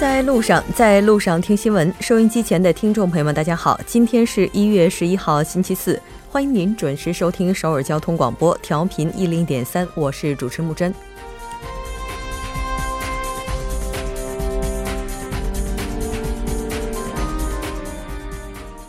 在路上，在路上听新闻。收音机前的听众朋友们，大家好，今天是一月十一号，星期四，欢迎您准时收听首尔交通广播，调频一零点三，我是主持木真。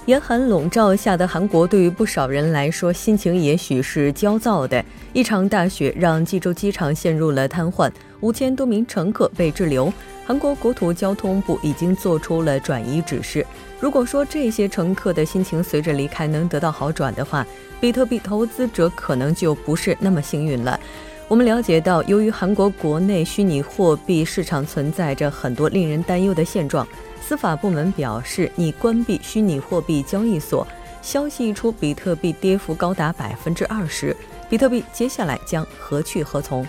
严寒笼罩下的韩国，对于不少人来说，心情也许是焦躁的。一场大雪让济州机场陷入了瘫痪，五千多名乘客被滞留。韩国国土交通部已经做出了转移指示。如果说这些乘客的心情随着离开能得到好转的话，比特币投资者可能就不是那么幸运了。我们了解到，由于韩国国内虚拟货币市场存在着很多令人担忧的现状。司法部门表示，拟关闭虚拟货币交易所。消息一出，比特币跌幅高达百分之二十。比特币接下来将何去何从？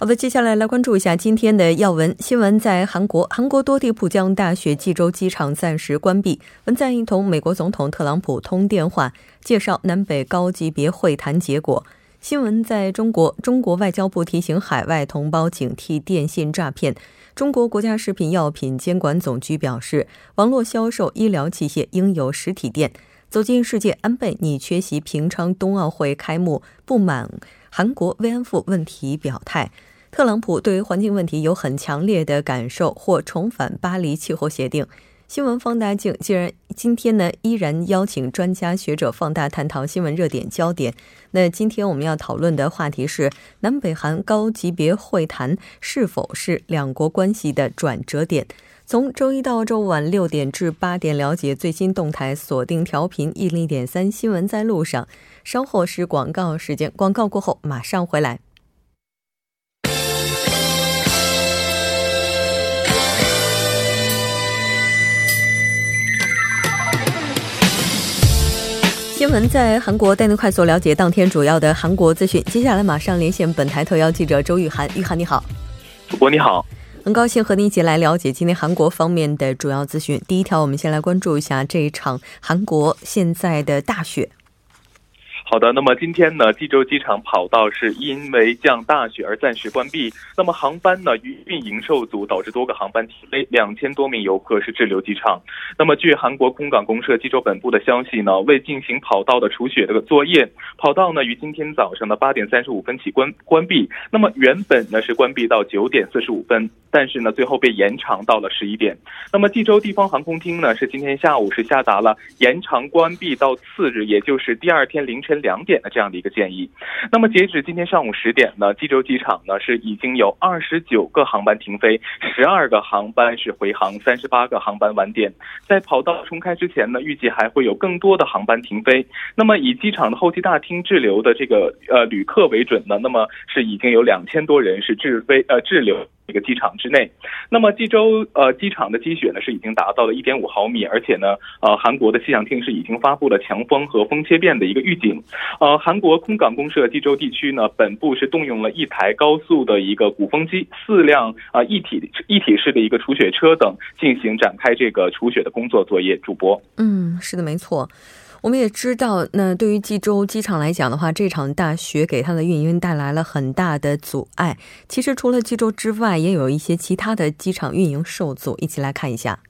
好的，接下来来关注一下今天的要闻新闻。在韩国，韩国多地浦江大学济州机场暂时关闭。文在寅同美国总统特朗普通电话，介绍南北高级别会谈结果。新闻在中国，中国外交部提醒海外同胞警惕电信诈骗。中国国家食品药品监管总局表示，网络销售医疗器械应有实体店。走进世界，安倍拟缺席平昌冬奥会开幕，不满韩国慰安妇问题表态。特朗普对于环境问题有很强烈的感受，或重返巴黎气候协定。新闻放大镜既然今天呢依然邀请专家学者放大探讨新闻热点焦点。那今天我们要讨论的话题是南北韩高级别会谈是否是两国关系的转折点？从周一到周五晚六点至八点了解最新动态，锁定调频一零点三新闻在路上。稍后是广告时间，广告过后马上回来。新闻在韩国带您快速了解当天主要的韩国资讯。接下来马上连线本台特邀记者周玉涵。玉涵你好，主播你好，很高兴和你一起来了解今天韩国方面的主要资讯。第一条，我们先来关注一下这一场韩国现在的大雪。好的，那么今天呢，济州机场跑道是因为降大雪而暂时关闭。那么航班呢，运营受阻，导致多个航班停飞，两千多名游客是滞留机场。那么据韩国空港公社济州本部的消息呢，为进行跑道的除雪的作业，跑道呢于今天早上的八点三十五分起关关闭。那么原本呢是关闭到九点四十五分，但是呢最后被延长到了十一点。那么济州地方航空厅呢是今天下午是下达了延长关闭到次日，也就是第二天凌晨。两点的这样的一个建议，那么截止今天上午十点呢，济州机场呢是已经有二十九个航班停飞，十二个航班是回航，三十八个航班晚点。在跑道重开之前呢，预计还会有更多的航班停飞。那么以机场的候机大厅滞留的这个呃旅客为准呢，那么是已经有两千多人是滞飞呃滞留。一个机场之内，那么济州呃机场的积雪呢是已经达到了一点五毫米，而且呢呃韩国的气象厅是已经发布了强风和风切变的一个预警。呃，韩国空港公社济州地区呢本部是动用了一台高速的一个鼓风机，四辆啊一体一体式的一个除雪车等进行展开这个除雪的工作作业。主播，嗯，是的，没错。我们也知道，那对于济州机场来讲的话，这场大雪给它的运营带来了很大的阻碍。其实除了济州之外，也有一些其他的机场运营受阻。一起来看一下。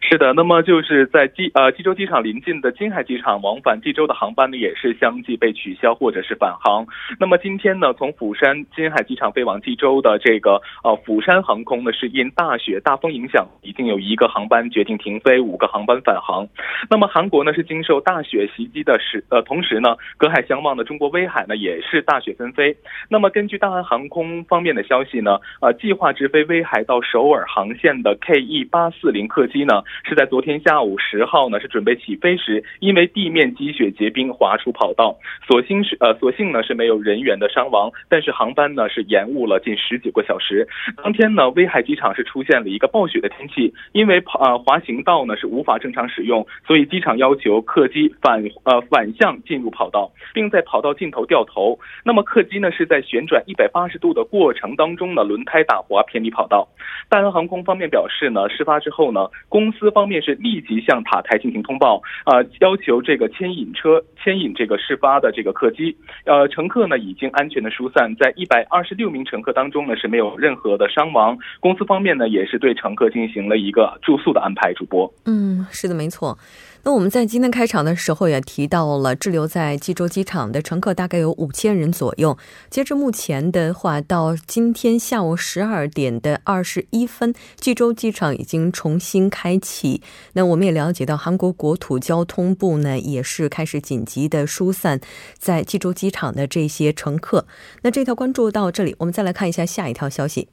是的，那么就是在济呃济州机场临近的金海机场，往返济州的航班呢也是相继被取消或者是返航。那么今天呢，从釜山金海机场飞往济州的这个呃釜山航空呢，是因大雪大风影响，已经有一个航班决定停飞，五个航班返航。那么韩国呢是经受大雪袭击的时呃同时呢，隔海相望的中国威海呢也是大雪纷飞。那么根据大韩航空方面的消息呢，呃计划直飞威海到首尔航线的 KE 八四零客机呢。是在昨天下午十号呢，是准备起飞时，因为地面积雪结冰滑出跑道，所幸是呃所幸呢是没有人员的伤亡，但是航班呢是延误了近十几个小时。当天呢，威海机场是出现了一个暴雪的天气，因为跑呃滑行道呢是无法正常使用，所以机场要求客机反呃反向进入跑道，并在跑道尽头掉头。那么客机呢是在旋转一百八十度的过程当中呢，轮胎打滑偏离跑道。大韩航空方面表示呢，事发之后呢，公公司方面是立即向塔台进行通报，呃，要求这个牵引车牵引这个事发的这个客机，呃，乘客呢已经安全的疏散，在一百二十六名乘客当中呢是没有任何的伤亡。公司方面呢也是对乘客进行了一个住宿的安排。主播，嗯，是的，没错。那我们在今天开场的时候也提到了滞留在济州机场的乘客大概有五千人左右。截至目前的话，到今天下午十二点的二十一分，济州机场已经重新开启。那我们也了解到，韩国国土交通部呢也是开始紧急的疏散在济州机场的这些乘客。那这条关注到这里，我们再来看一下下一条消息。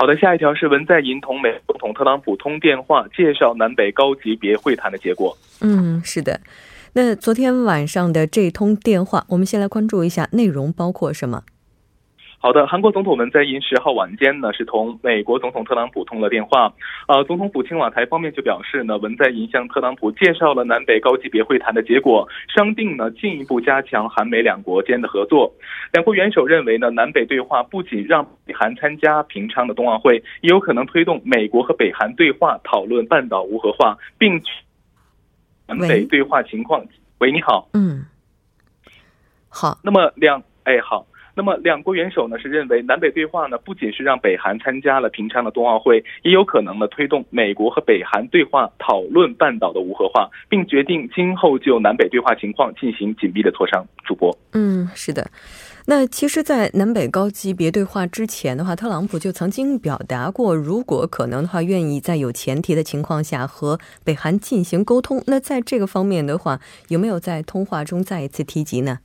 好的，下一条是文在寅同美总统特朗普通电话，介绍南北高级别会谈的结果。嗯，是的。那昨天晚上的这通电话，我们先来关注一下内容包括什么。好的，韩国总统文在寅十号晚间呢是同美国总统特朗普通了电话。呃，总统府青瓦台方面就表示呢，文在寅向特朗普介绍了南北高级别会谈的结果，商定呢进一步加强韩美两国间的合作。两国元首认为呢，南北对话不仅让北韩参加平昌的冬奥会，也有可能推动美国和北韩对话讨论半岛无核化，并南北对话情况。喂，你好。嗯。好。那么两，哎，好。那么，两国元首呢是认为，南北对话呢不仅是让北韩参加了平昌的冬奥会，也有可能呢推动美国和北韩对话讨论半岛的无核化，并决定今后就南北对话情况进行紧密的磋商。主播，嗯，是的。那其实，在南北高级别对话之前的话，特朗普就曾经表达过，如果可能的话，愿意在有前提的情况下和北韩进行沟通。那在这个方面的话，有没有在通话中再一次提及呢？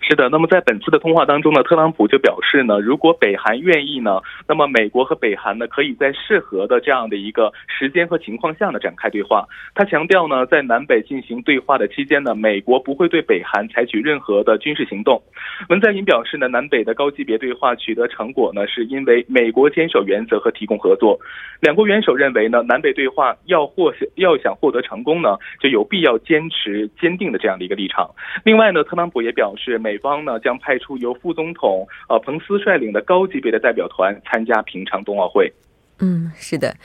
是的，那么在本次的通话当中呢，特朗普就表示呢，如果北韩愿意呢，那么美国和北韩呢，可以在适合的这样的一个时间和情况下呢展开对话。他强调呢，在南北进行对话的期间呢，美国不会对北韩采取任何的军事行动。文在寅表示呢，南北的高级别对话取得成果呢，是因为美国坚守原则和提供合作。两国元首认为呢，南北对话要获要想获得成功呢，就有必要坚持坚定的这样的一个立场。另外呢，特朗普也表示美。方呢将派出由副总统呃彭斯率领的高级别的代表团参加平昌冬奥会。嗯，是的。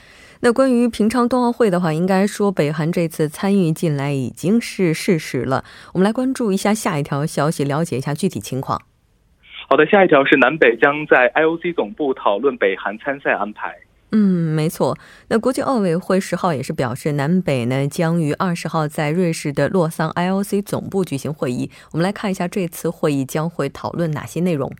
那关于平昌冬奥会的话，应该说北韩这次参与进来已经是事实了。我们来关注一下下一条消息，了解一下具体情况。好的，下一条是南北将在 IOC 总部讨论北韩参赛安排。嗯，没错。那国际奥委会十号也是表示，南北呢将于二十号在瑞士的洛桑 IOC 总部举行会议。我们来看一下这次会议将会讨论哪些内容。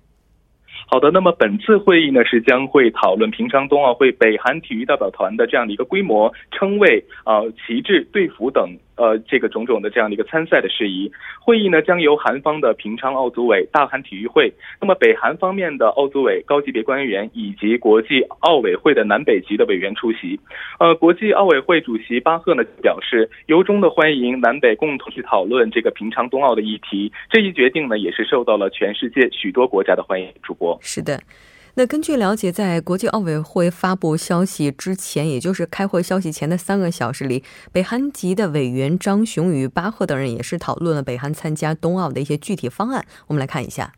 好的，那么本次会议呢是将会讨论平昌冬奥会北韩体育代表团的这样的一个规模、称谓、啊旗帜、队服等。呃，这个种种的这样的一个参赛的事宜，会议呢将由韩方的平昌奥组委、大韩体育会，那么北韩方面的奥组委高级别官员以及国际奥委会的南北级的委员出席。呃，国际奥委会主席巴赫呢表示，由衷的欢迎南北共同去讨论这个平昌冬奥的议题。这一决定呢也是受到了全世界许多国家的欢迎。主播是的。那根据了解，在国际奥委会发布消息之前，也就是开会消息前的三个小时里，北韩籍的委员张雄与巴赫等人也是讨论了北韩参加冬奥的一些具体方案。我们来看一下。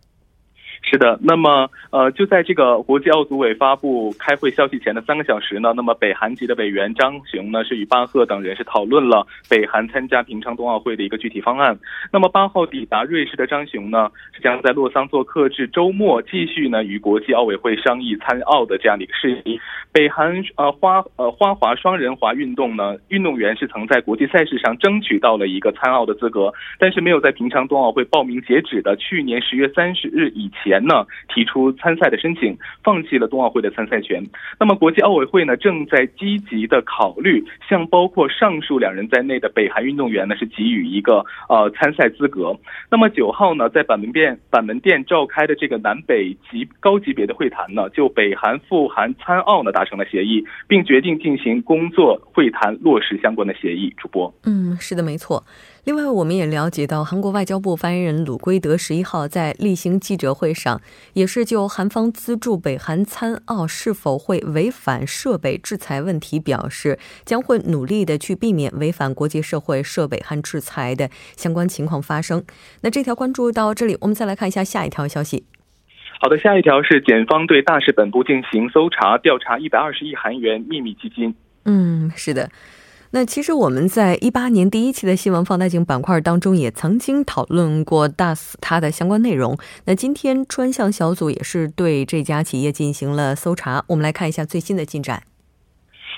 是的，那么呃，就在这个国际奥组委发布开会消息前的三个小时呢，那么北韩籍的委员张雄呢是与巴赫等人是讨论了北韩参加平昌冬奥会的一个具体方案。那么八号抵达瑞士的张雄呢，是将在洛桑做客至周末，继续呢与国际奥委会商议参奥的这样的一个事宜。北韩呃花呃花滑双人滑运动呢，运动员是曾在国际赛事上争取到了一个参奥的资格，但是没有在平昌冬奥会报名截止的去年十月三十日以前。前呢提出参赛的申请，放弃了冬奥会的参赛权。那么国际奥委会呢正在积极的考虑，向包括上述两人在内的北韩运动员呢是给予一个呃参赛资格。那么九号呢在板门店板门店召开的这个南北级高级别的会谈呢，就北韩赴韩参奥呢达成了协议，并决定进行工作会谈，落实相关的协议。主播，嗯，是的，没错。另外，我们也了解到，韩国外交部发言人鲁圭德十一号在例行记者会上，也是就韩方资助北韩参奥是否会违反设备制裁问题表示，将会努力的去避免违反国际社会设北韩制裁的相关情况发生。那这条关注到这里，我们再来看一下下一条消息。好的，下一条是检方对大使本部进行搜查，调查一百二十亿韩元秘密基金。嗯，是的。那其实我们在一八年第一期的新闻放大镜板块当中也曾经讨论过大死它的相关内容。那今天专项小组也是对这家企业进行了搜查，我们来看一下最新的进展。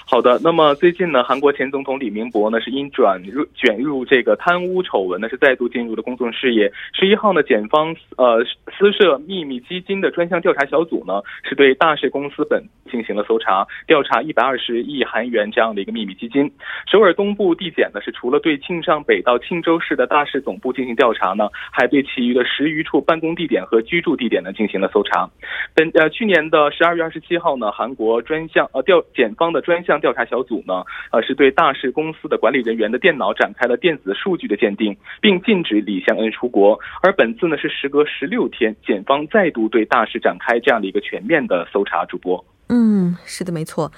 好的，那么最近呢，韩国前总统李明博呢是因转入卷入这个贪污丑闻呢，是再度进入了公众视野。十一号呢，检方呃私设秘密基金的专项调查小组呢，是对大市公司本进行了搜查，调查一百二十亿韩元这样的一个秘密基金。首尔东部地检呢，是除了对庆尚北道庆州市的大市总部进行调查呢，还对其余的十余处办公地点和居住地点呢进行了搜查。本呃去年的十二月二十七号呢，韩国专项呃调检方的专项。调查小组呢，呃，是对大市公司的管理人员的电脑展开了电子数据的鉴定，并禁止李相恩出国。而本次呢，是时隔十六天，检方再度对大市展开这样的一个全面的搜查。主播，嗯，是的，没错。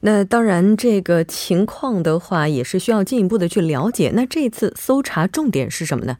那当然，这个情况的话，也是需要进一步的去了解。那这次搜查重点是什么呢？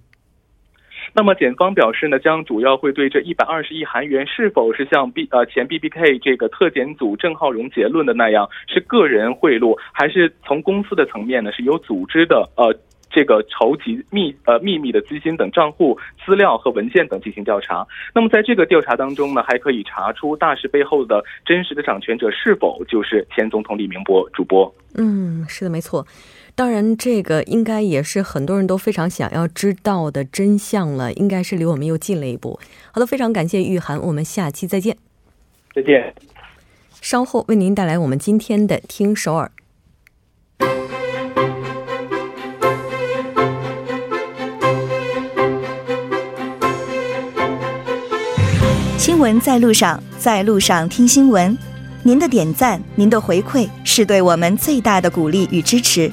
那么检方表示呢，将主要会对这一百二十亿韩元是否是像 B 呃前 B B K 这个特检组郑浩荣结论的那样，是个人贿赂，还是从公司的层面呢是有组织的呃这个筹集秘呃秘密的资金等账户资料和文件等进行调查。那么在这个调查当中呢，还可以查出大事背后的真实的掌权者是否就是前总统李明博。主播，嗯，是的，没错。当然，这个应该也是很多人都非常想要知道的真相了，应该是离我们又近了一步。好的，非常感谢玉涵，我们下期再见。再见。稍后为您带来我们今天的《听首尔》新闻在路上，在路上听新闻。您的点赞，您的回馈，是对我们最大的鼓励与支持。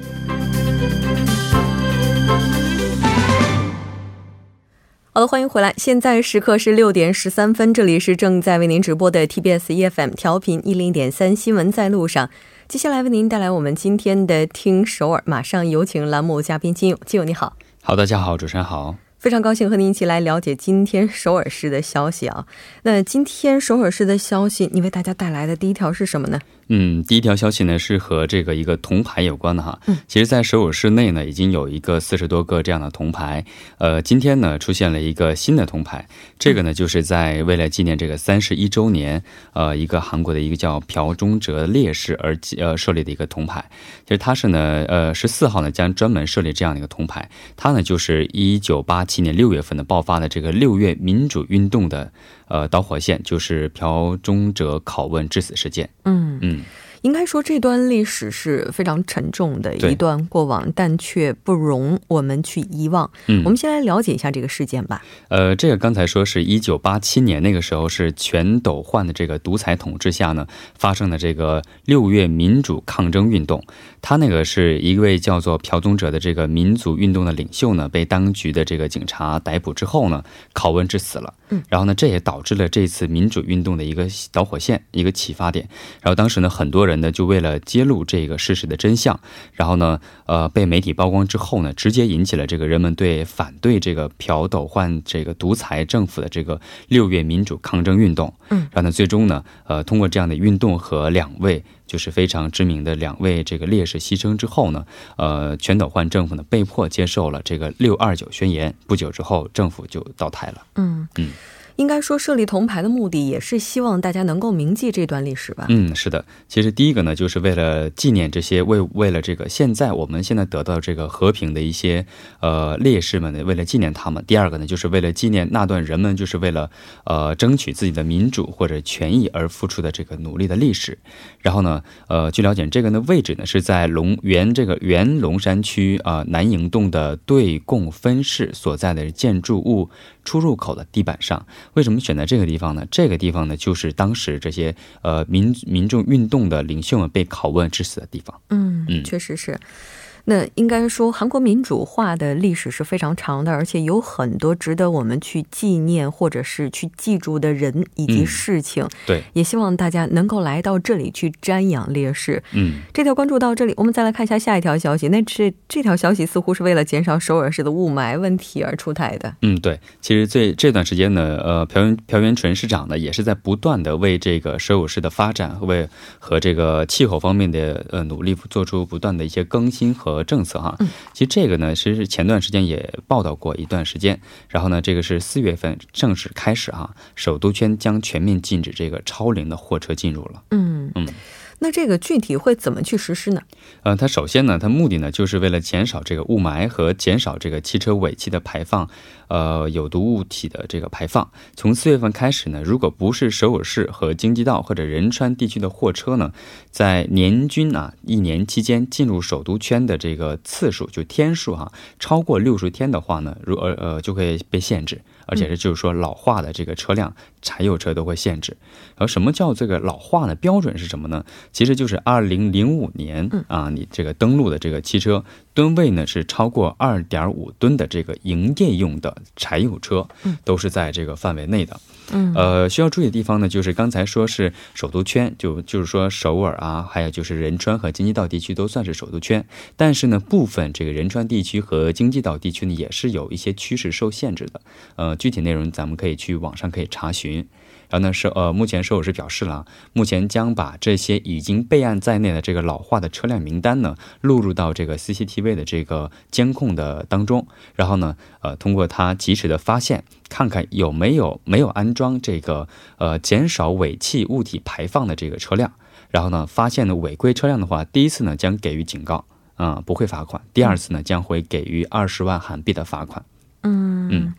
好的，欢迎回来。现在时刻是六点十三分，这里是正在为您直播的 TBS EFM 调频一零点三新闻在路上。接下来为您带来我们今天的听首尔，马上有请栏目嘉宾金勇。金勇你好，好，大家好，主持人好。非常高兴和您一起来了解今天首尔市的消息啊。那今天首尔市的消息，你为大家带来的第一条是什么呢？嗯，第一条消息呢是和这个一个铜牌有关的哈。嗯，其实，在首尔市内呢，已经有一个四十多个这样的铜牌。呃，今天呢，出现了一个新的铜牌。这个呢，就是在为了纪念这个三十一周年，呃，一个韩国的一个叫朴忠哲烈士而呃设立的一个铜牌。其实他是呢，呃，十四号呢将专门设立这样的一个铜牌。它呢，就是一九八七年六月份的爆发的这个六月民主运动的。呃，导火线就是朴忠哲拷问致死事件。嗯嗯。应该说，这段历史是非常沉重的一段过往，但却不容我们去遗忘。嗯，我们先来了解一下这个事件吧。呃，这个刚才说是一九八七年那个时候是全斗焕的这个独裁统治下呢发生的这个六月民主抗争运动。他那个是一位叫做朴宗哲的这个民族运动的领袖呢，被当局的这个警察逮捕之后呢，拷问致死了。嗯，然后呢，这也导致了这次民主运动的一个导火线，一个启发点。然后当时呢，很多人。人呢，就为了揭露这个事实的真相，然后呢，呃，被媒体曝光之后呢，直接引起了这个人们对反对这个朴斗焕这个独裁政府的这个六月民主抗争运动。嗯，然后呢，最终呢，呃，通过这样的运动和两位就是非常知名的两位这个烈士牺牲之后呢，呃，全斗焕政府呢被迫接受了这个六二九宣言。不久之后，政府就倒台了。嗯嗯。应该说，设立铜牌的目的也是希望大家能够铭记这段历史吧。嗯，是的。其实第一个呢，就是为了纪念这些为为了这个现在我们现在得到这个和平的一些呃烈士们呢，为了纪念他们。第二个呢，就是为了纪念那段人们就是为了呃争取自己的民主或者权益而付出的这个努力的历史。然后呢，呃，据了解，这个呢位置呢是在龙原这个原龙山区啊南营洞的对贡分室所在的建筑物出入口的地板上。为什么选择这个地方呢？这个地方呢，就是当时这些呃民民众运动的领袖们被拷问致死的地方。嗯嗯，确实是。那应该说，韩国民主化的历史是非常长的，而且有很多值得我们去纪念或者是去记住的人以及事情。嗯、对，也希望大家能够来到这里去瞻仰烈士。嗯，这条关注到这里，我们再来看一下下一条消息。那这这条消息似乎是为了减少首尔市的雾霾问题而出台的。嗯，对，其实这这段时间呢，呃，朴元朴元淳市长呢也是在不断的为这个首尔市的发展为和这个气候方面的呃努力做出不断的一些更新和政策哈。嗯，其实这个呢，其实前段时间也报道过一段时间，然后呢，这个是四月份正式开始哈，首都圈将全面禁止这个超龄的货车进入了。嗯嗯。那这个具体会怎么去实施呢？呃，它首先呢，它目的呢，就是为了减少这个雾霾和减少这个汽车尾气的排放，呃，有毒物体的这个排放。从四月份开始呢，如果不是首尔市和京畿道或者仁川地区的货车呢，在年均啊一年期间进入首都圈的这个次数就天数哈、啊，超过六十天的话呢，如呃呃就会被限制。而且是就是说老化的这个车辆，柴油车都会限制。而什么叫这个老化呢？标准是什么呢？其实就是二零零五年啊，你这个登陆的这个汽车吨位呢是超过二点五吨的这个营业用的柴油车，都是在这个范围内的。嗯，呃，需要注意的地方呢，就是刚才说是首都圈，就就是说首尔啊，还有就是仁川和京畿道地区都算是首都圈，但是呢，部分这个仁川地区和京畿道地区呢，也是有一些趋势受限制的。呃，具体内容咱们可以去网上可以查询。然后呢，是呃，目前首尔市表示了，目前将把这些已经备案在内的这个老化的车辆名单呢，录入到这个 CCTV 的这个监控的当中。然后呢，呃，通过它及时的发现，看看有没有没有安装这个呃减少尾气物体排放的这个车辆。然后呢，发现的违规车辆的话，第一次呢将给予警告，啊、呃，不会罚款；第二次呢将会给予二十万韩币的罚款。嗯嗯。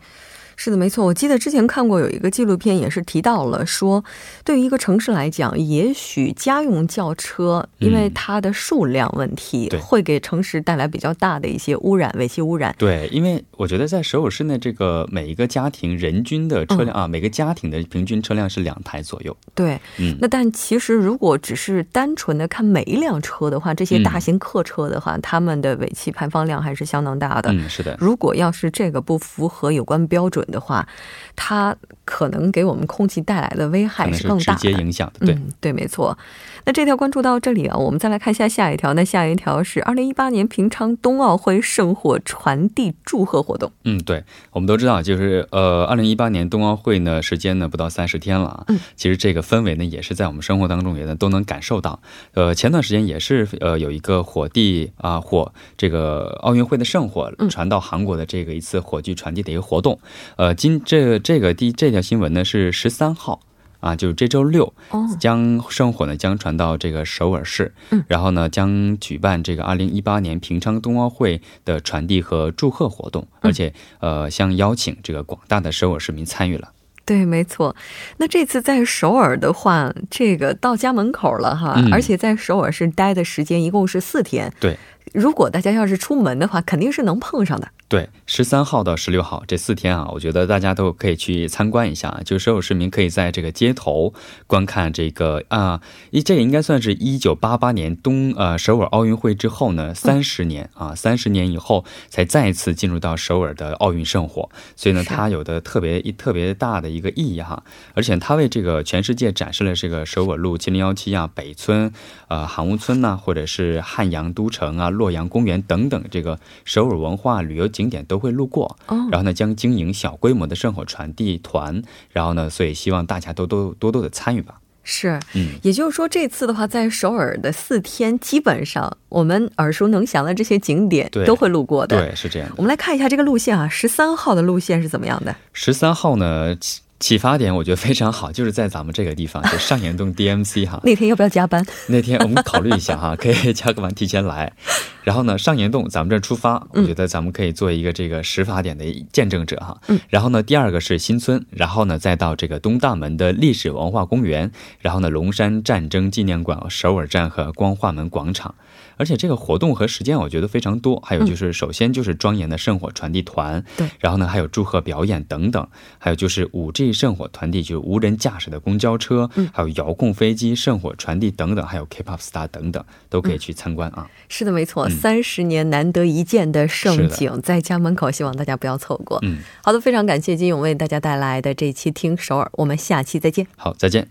是的，没错。我记得之前看过有一个纪录片，也是提到了说，对于一个城市来讲，也许家用轿车因为它的数量问题，嗯、会给城市带来比较大的一些污染、尾气污染。对，因为我觉得在首尔市内，这个每一个家庭人均的车辆、嗯、啊，每个家庭的平均车辆是两台左右。对，嗯，那但其实如果只是单纯的看每一辆车的话，这些大型客车的话，他、嗯、们的尾气排放量还是相当大的。嗯，是的。如果要是这个不符合有关标准的话，它可能给我们空气带来的危害是更大的，直接影响的。对、嗯，对，没错。那这条关注到这里啊，我们再来看一下下一条。那下一条是二零一八年平昌冬奥会圣火传递祝贺活动。嗯，对，我们都知道，就是呃，二零一八年冬奥会呢，时间呢不到三十天了啊。嗯，其实这个氛围呢，也是在我们生活当中也都能感受到。呃，前段时间也是呃有一个火地啊火这个奥运会的圣火传到韩国的这个一次火炬传递的一个活动。呃，今这这个第这条新闻呢是十三号。啊，就是这周六，将圣火呢将传到这个首尔市，嗯，然后呢将举办这个二零一八年平昌冬奥会的传递和祝贺活动，而且呃将邀请这个广大的首尔市民参与了。对，没错。那这次在首尔的话，这个到家门口了哈，嗯、而且在首尔市待的时间一共是四天。对，如果大家要是出门的话，肯定是能碰上的。对，十三号到十六号这四天啊，我觉得大家都可以去参观一下。就所有市民可以在这个街头观看这个啊，一这也应该算是一九八八年冬呃首尔奥运会之后呢，三十年、嗯、啊，三十年以后才再次进入到首尔的奥运圣火，所以呢，它有的特别一特别大的一个意义哈。而且它为这个全世界展示了这个首尔路七零幺七啊、北村呃韩屋村呐、啊，或者是汉阳都城啊、洛阳公园等等这个首尔文化旅游景。景点都会路过，哦、然后呢，将经营小规模的圣火传递团，然后呢，所以希望大家都多多多的参与吧。是，嗯，也就是说，这次的话，在首尔的四天，基本上我们耳熟能详的这些景点都会路过的。对，是这样的。我们来看一下这个路线啊，十三号的路线是怎么样的？十三号呢？启发点我觉得非常好，就是在咱们这个地方，就上岩洞 DMC 哈。那天要不要加班？那天我们考虑一下哈，可以加个班提前来。然后呢，上岩洞咱们这儿出发，我觉得咱们可以做一个这个始发点的见证者哈。嗯。然后呢，第二个是新村，然后呢再到这个东大门的历史文化公园，然后呢龙山战争纪念馆、首尔站和光化门广场。而且这个活动和时间我觉得非常多，还有就是首先就是庄严的圣火传递团，对，然后呢还有祝贺表演等等，还有就是五 G 圣火传递，就是无人驾驶的公交车，嗯，还有遥控飞机、圣火传递等等，还有 K-pop star 等等，都可以去参观啊。是的，没错，三十年难得一见的盛景在家门口，希望大家不要错过。嗯，好的，非常感谢金勇为大家带来的这期听首尔，我们下期再见。好，再见。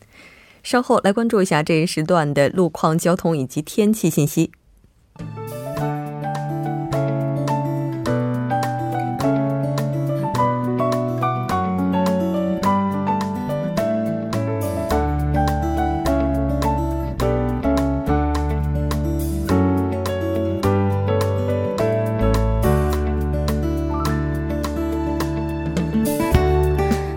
稍后来关注一下这一时段的路况、交通以及天气信息。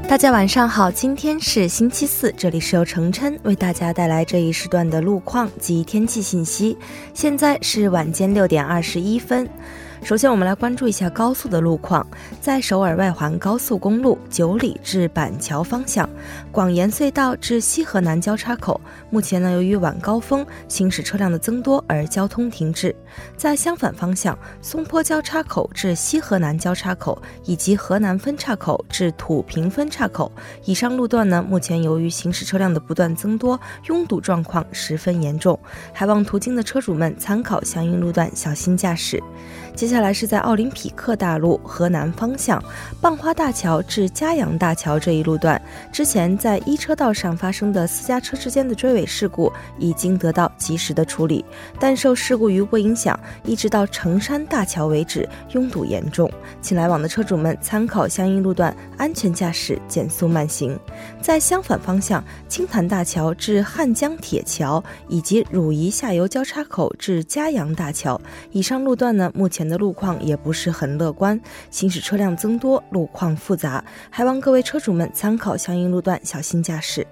大家晚上好，今天是星期四，这里是由程琛为大家带来这一时段的路况及天气信息。现在是晚间六点二十一分。首先，我们来关注一下高速的路况。在首尔外环高速公路九里至板桥方向，广延隧道至西河南交叉口，目前呢由于晚高峰行驶车辆的增多而交通停滞。在相反方向，松坡交叉口至西河南交叉口以及河南分岔口至土平分岔口以上路段呢，目前由于行驶车辆的不断增多，拥堵状况十分严重，还望途经的车主们参考相应路段，小心驾驶。接下来是在奥林匹克大路河南方向，蚌花大桥至嘉阳大桥这一路段，之前在一车道上发生的私家车之间的追尾事故已经得到及时的处理，但受事故余波影响，一直到成山大桥为止拥堵严重，请来往的车主们参考相应路段，安全驾驶，减速慢行。在相反方向，青潭大桥至汉江铁桥以及汝宜下游交叉口至嘉阳大桥以上路段呢，目前。的路况也不是很乐观，行驶车辆增多，路况复杂，还望各位车主们参考相应路段，小心驾驶。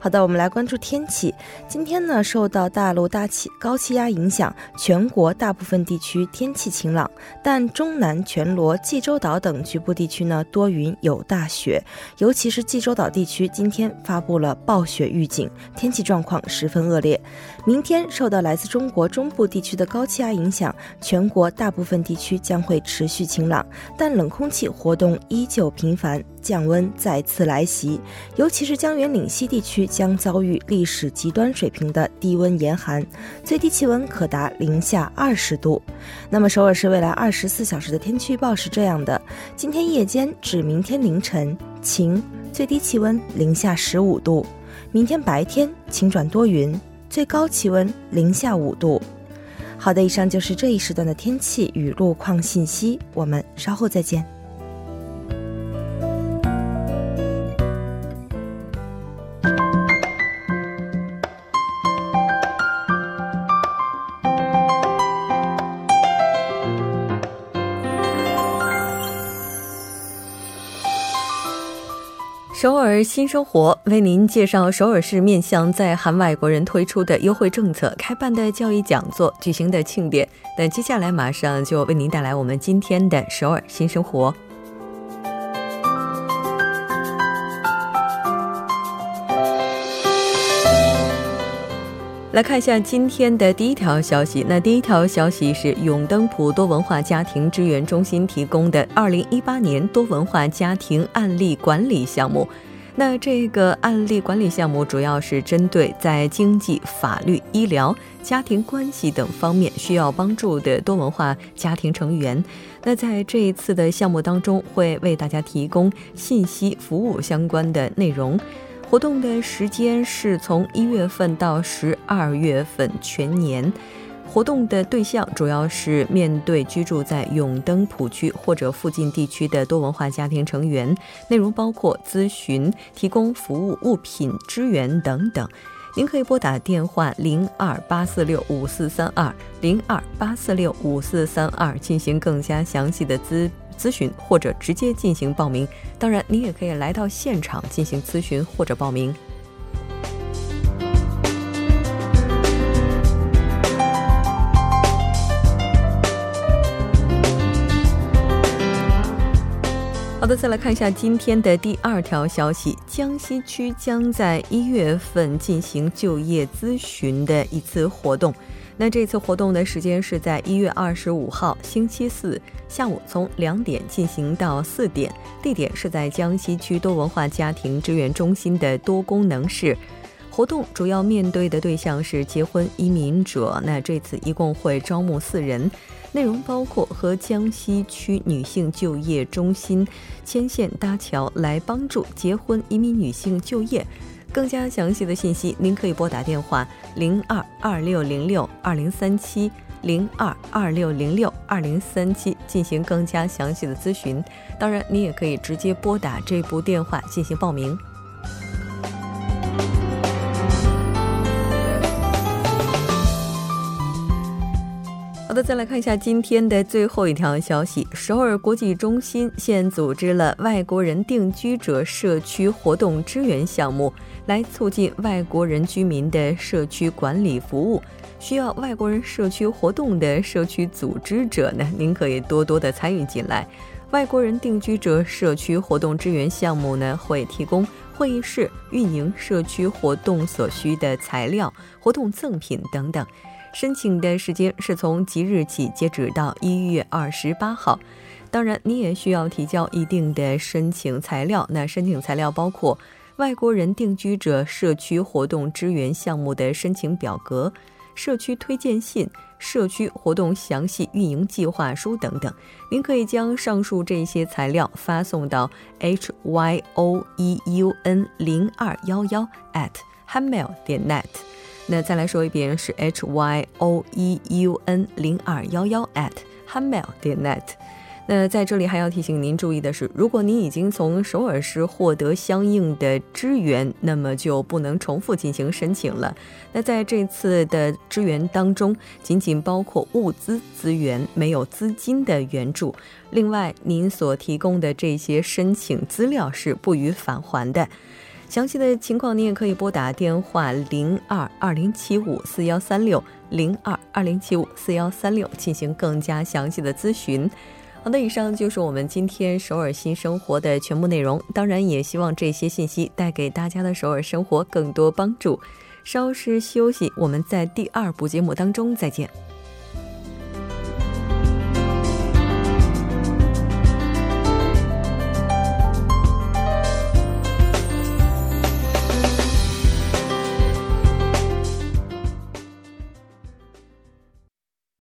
好的，我们来关注天气。今天呢，受到大陆大气高气压影响，全国大部分地区天气晴朗，但中南全罗、济州岛等局部地区呢多云有大雪，尤其是济州岛地区今天发布了暴雪预警，天气状况十分恶劣。明天受到来自中国中部地区的高气压影响，全国大部分地区将会持续晴朗，但冷空气活动依旧频繁。降温再次来袭，尤其是江源岭西地区将遭遇历史极端水平的低温严寒，最低气温可达零下二十度。那么首尔市未来二十四小时的天气预报是这样的：今天夜间至明天凌晨晴，最低气温零下十五度；明天白天晴转多云，最高气温零下五度。好的，以上就是这一时段的天气与路况信息，我们稍后再见。新生活为您介绍首尔市面向在韩外国人推出的优惠政策、开办的教育讲座、举行的庆典。那接下来马上就为您带来我们今天的首尔新生活。来看一下今天的第一条消息。那第一条消息是永登浦多文化家庭支援中心提供的二零一八年多文化家庭案例管理项目。那这个案例管理项目主要是针对在经济、法律、医疗、家庭关系等方面需要帮助的多文化家庭成员。那在这一次的项目当中，会为大家提供信息服务相关的内容。活动的时间是从一月份到十二月份全年。活动的对象主要是面对居住在永登浦区或者附近地区的多文化家庭成员，内容包括咨询、提供服务、物品支援等等。您可以拨打电话零二八四六五四三二零二八四六五四三二进行更加详细的咨。咨询或者直接进行报名，当然，您也可以来到现场进行咨询或者报名。的，再来看一下今天的第二条消息：江西区将在一月份进行就业咨询的一次活动。那这次活动的时间是在一月二十五号星期四下午，从两点进行到四点，地点是在江西区多文化家庭支援中心的多功能室。活动主要面对的对象是结婚移民者。那这次一共会招募四人，内容包括和江西区女性就业中心牵线搭桥，来帮助结婚移民女性就业。更加详细的信息，您可以拨打电话零二二六零六二零三七零二二六零六二零三七进行更加详细的咨询。当然，您也可以直接拨打这部电话进行报名。好的，再来看一下今天的最后一条消息。首尔国际中心现组织了外国人定居者社区活动支援项目，来促进外国人居民的社区管理服务。需要外国人社区活动的社区组织者呢，您可以多多的参与进来。外国人定居者社区活动支援项目呢，会提供会议室、运营社区活动所需的材料、活动赠品等等。申请的时间是从即日起截止到一月二十八号。当然，你也需要提交一定的申请材料。那申请材料包括外国人定居者社区活动支援项目的申请表格、社区推荐信、社区活动详细运营计划书等等。您可以将上述这些材料发送到 h y o e u n 零二幺幺 at hamail 点 net。那再来说一遍是 h y o e u n 零二幺幺 at hanmail 点 net。那在这里还要提醒您注意的是，如果您已经从首尔市获得相应的支援，那么就不能重复进行申请了。那在这次的支援当中，仅仅包括物资资源，没有资金的援助。另外，您所提供的这些申请资料是不予返还的。详细的情况，您也可以拨打电话零二二零七五四幺三六零二二零七五四幺三六进行更加详细的咨询。好的，以上就是我们今天首尔新生活的全部内容。当然，也希望这些信息带给大家的首尔生活更多帮助。稍事休息，我们在第二部节目当中再见。